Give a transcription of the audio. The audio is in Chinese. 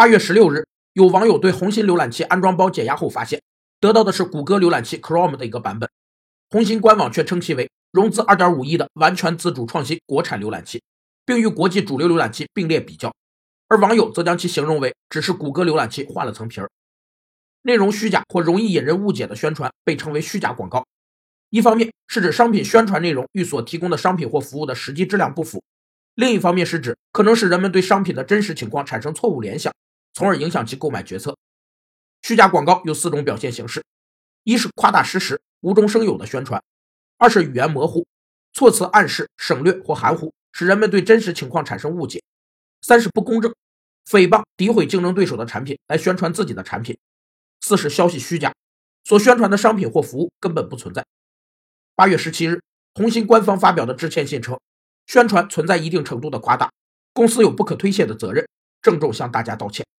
八月十六日，有网友对红心浏览器安装包解压后发现，得到的是谷歌浏览器 Chrome 的一个版本，红心官网却称其为融资二点五亿的完全自主创新国产浏览器，并与国际主流浏览器并列比较，而网友则将其形容为只是谷歌浏览器换了层皮儿。内容虚假或容易引人误解的宣传被称为虚假广告。一方面是指商品宣传内容与所提供的商品或服务的实际质量不符，另一方面是指可能使人们对商品的真实情况产生错误联想，从而影响其购买决策。虚假广告有四种表现形式：一是夸大事实、无中生有的宣传；二是语言模糊、措辞暗示、省略或含糊，使人们对真实情况产生误解；三是不公正，诽谤、诋毁竞争对手的产品来宣传自己的产品；四是消息虚假，所宣传的商品或服务根本不存在。八月十七日，红星官方发表的致歉信称，宣传存在一定程度的夸大，公司有不可推卸的责任，郑重向大家道歉。